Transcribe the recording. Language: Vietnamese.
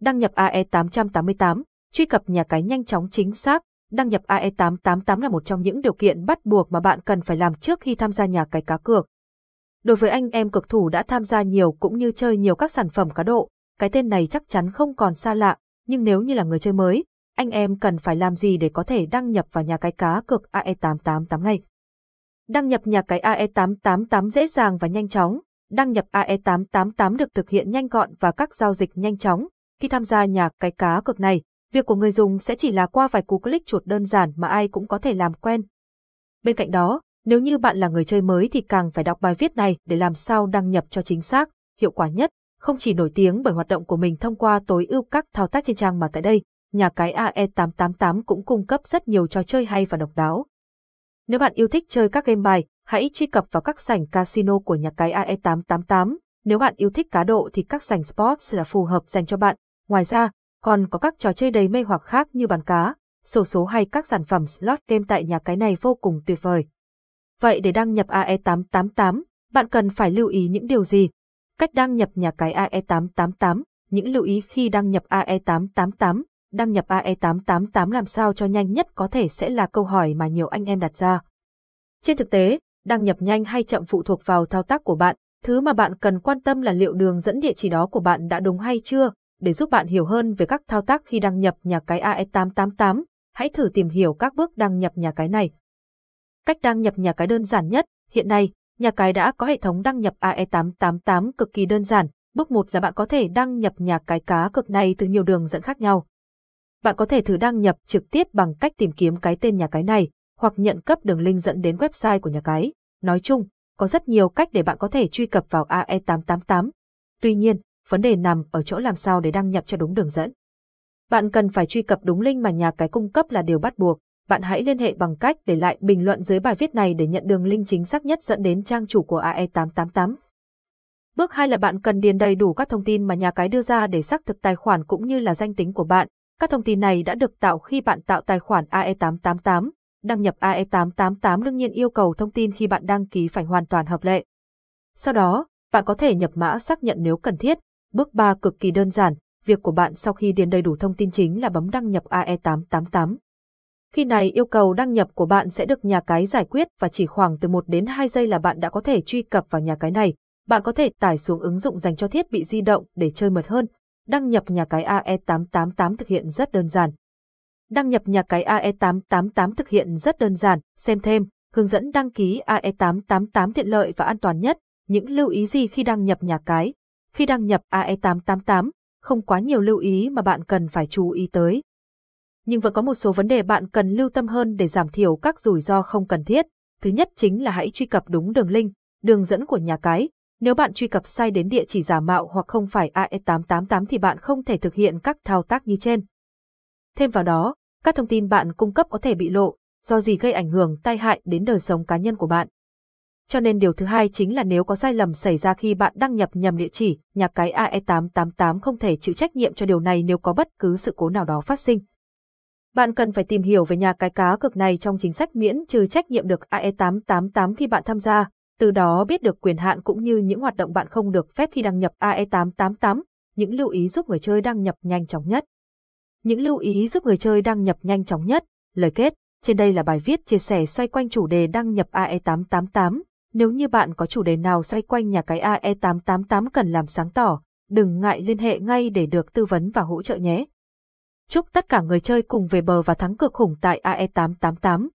đăng nhập AE888, truy cập nhà cái nhanh chóng chính xác, đăng nhập AE888 là một trong những điều kiện bắt buộc mà bạn cần phải làm trước khi tham gia nhà cái cá cược. Đối với anh em cực thủ đã tham gia nhiều cũng như chơi nhiều các sản phẩm cá độ, cái tên này chắc chắn không còn xa lạ, nhưng nếu như là người chơi mới, anh em cần phải làm gì để có thể đăng nhập vào nhà cái cá cược AE888 này? Đăng nhập nhà cái AE888 dễ dàng và nhanh chóng. Đăng nhập AE888 được thực hiện nhanh gọn và các giao dịch nhanh chóng. Khi tham gia nhà cái cá cược này, việc của người dùng sẽ chỉ là qua vài cú click chuột đơn giản mà ai cũng có thể làm quen. Bên cạnh đó, nếu như bạn là người chơi mới thì càng phải đọc bài viết này để làm sao đăng nhập cho chính xác, hiệu quả nhất, không chỉ nổi tiếng bởi hoạt động của mình thông qua tối ưu các thao tác trên trang mà tại đây, nhà cái AE888 cũng cung cấp rất nhiều trò chơi hay và độc đáo. Nếu bạn yêu thích chơi các game bài, hãy truy cập vào các sảnh casino của nhà cái AE888. Nếu bạn yêu thích cá độ thì các sảnh sports là phù hợp dành cho bạn. Ngoài ra, còn có các trò chơi đầy mê hoặc khác như bàn cá, sổ số hay các sản phẩm slot game tại nhà cái này vô cùng tuyệt vời. Vậy để đăng nhập AE888, bạn cần phải lưu ý những điều gì? Cách đăng nhập nhà cái AE888, những lưu ý khi đăng nhập AE888, đăng nhập AE888 làm sao cho nhanh nhất có thể sẽ là câu hỏi mà nhiều anh em đặt ra. Trên thực tế, đăng nhập nhanh hay chậm phụ thuộc vào thao tác của bạn, thứ mà bạn cần quan tâm là liệu đường dẫn địa chỉ đó của bạn đã đúng hay chưa, để giúp bạn hiểu hơn về các thao tác khi đăng nhập nhà cái AE888, hãy thử tìm hiểu các bước đăng nhập nhà cái này. Cách đăng nhập nhà cái đơn giản nhất, hiện nay, nhà cái đã có hệ thống đăng nhập AE888 cực kỳ đơn giản. Bước 1 là bạn có thể đăng nhập nhà cái cá cực này từ nhiều đường dẫn khác nhau. Bạn có thể thử đăng nhập trực tiếp bằng cách tìm kiếm cái tên nhà cái này, hoặc nhận cấp đường link dẫn đến website của nhà cái. Nói chung, có rất nhiều cách để bạn có thể truy cập vào AE888. Tuy nhiên, vấn đề nằm ở chỗ làm sao để đăng nhập cho đúng đường dẫn. Bạn cần phải truy cập đúng link mà nhà cái cung cấp là điều bắt buộc. Bạn hãy liên hệ bằng cách để lại bình luận dưới bài viết này để nhận đường link chính xác nhất dẫn đến trang chủ của AE888. Bước 2 là bạn cần điền đầy đủ các thông tin mà nhà cái đưa ra để xác thực tài khoản cũng như là danh tính của bạn. Các thông tin này đã được tạo khi bạn tạo tài khoản AE888. Đăng nhập AE888 đương nhiên yêu cầu thông tin khi bạn đăng ký phải hoàn toàn hợp lệ. Sau đó, bạn có thể nhập mã xác nhận nếu cần thiết. Bước 3 cực kỳ đơn giản, việc của bạn sau khi điền đầy đủ thông tin chính là bấm đăng nhập AE888. Khi này yêu cầu đăng nhập của bạn sẽ được nhà cái giải quyết và chỉ khoảng từ 1 đến 2 giây là bạn đã có thể truy cập vào nhà cái này. Bạn có thể tải xuống ứng dụng dành cho thiết bị di động để chơi mượt hơn. Đăng nhập nhà cái AE888 thực hiện rất đơn giản. Đăng nhập nhà cái AE888 thực hiện rất đơn giản, xem thêm, hướng dẫn đăng ký AE888 tiện lợi và an toàn nhất, những lưu ý gì khi đăng nhập nhà cái. Khi đăng nhập AE888, không quá nhiều lưu ý mà bạn cần phải chú ý tới. Nhưng vẫn có một số vấn đề bạn cần lưu tâm hơn để giảm thiểu các rủi ro không cần thiết. Thứ nhất chính là hãy truy cập đúng đường link, đường dẫn của nhà cái. Nếu bạn truy cập sai đến địa chỉ giả mạo hoặc không phải AE888 thì bạn không thể thực hiện các thao tác như trên. Thêm vào đó, các thông tin bạn cung cấp có thể bị lộ, do gì gây ảnh hưởng tai hại đến đời sống cá nhân của bạn. Cho nên điều thứ hai chính là nếu có sai lầm xảy ra khi bạn đăng nhập nhầm địa chỉ, nhà cái AE888 không thể chịu trách nhiệm cho điều này nếu có bất cứ sự cố nào đó phát sinh. Bạn cần phải tìm hiểu về nhà cái cá cực này trong chính sách miễn trừ trách nhiệm được AE888 khi bạn tham gia, từ đó biết được quyền hạn cũng như những hoạt động bạn không được phép khi đăng nhập AE888, những lưu ý giúp người chơi đăng nhập nhanh chóng nhất. Những lưu ý giúp người chơi đăng nhập nhanh chóng nhất, lời kết, trên đây là bài viết chia sẻ xoay quanh chủ đề đăng nhập AE888. Nếu như bạn có chủ đề nào xoay quanh nhà cái AE888 cần làm sáng tỏ, đừng ngại liên hệ ngay để được tư vấn và hỗ trợ nhé. Chúc tất cả người chơi cùng về bờ và thắng cực khủng tại AE888.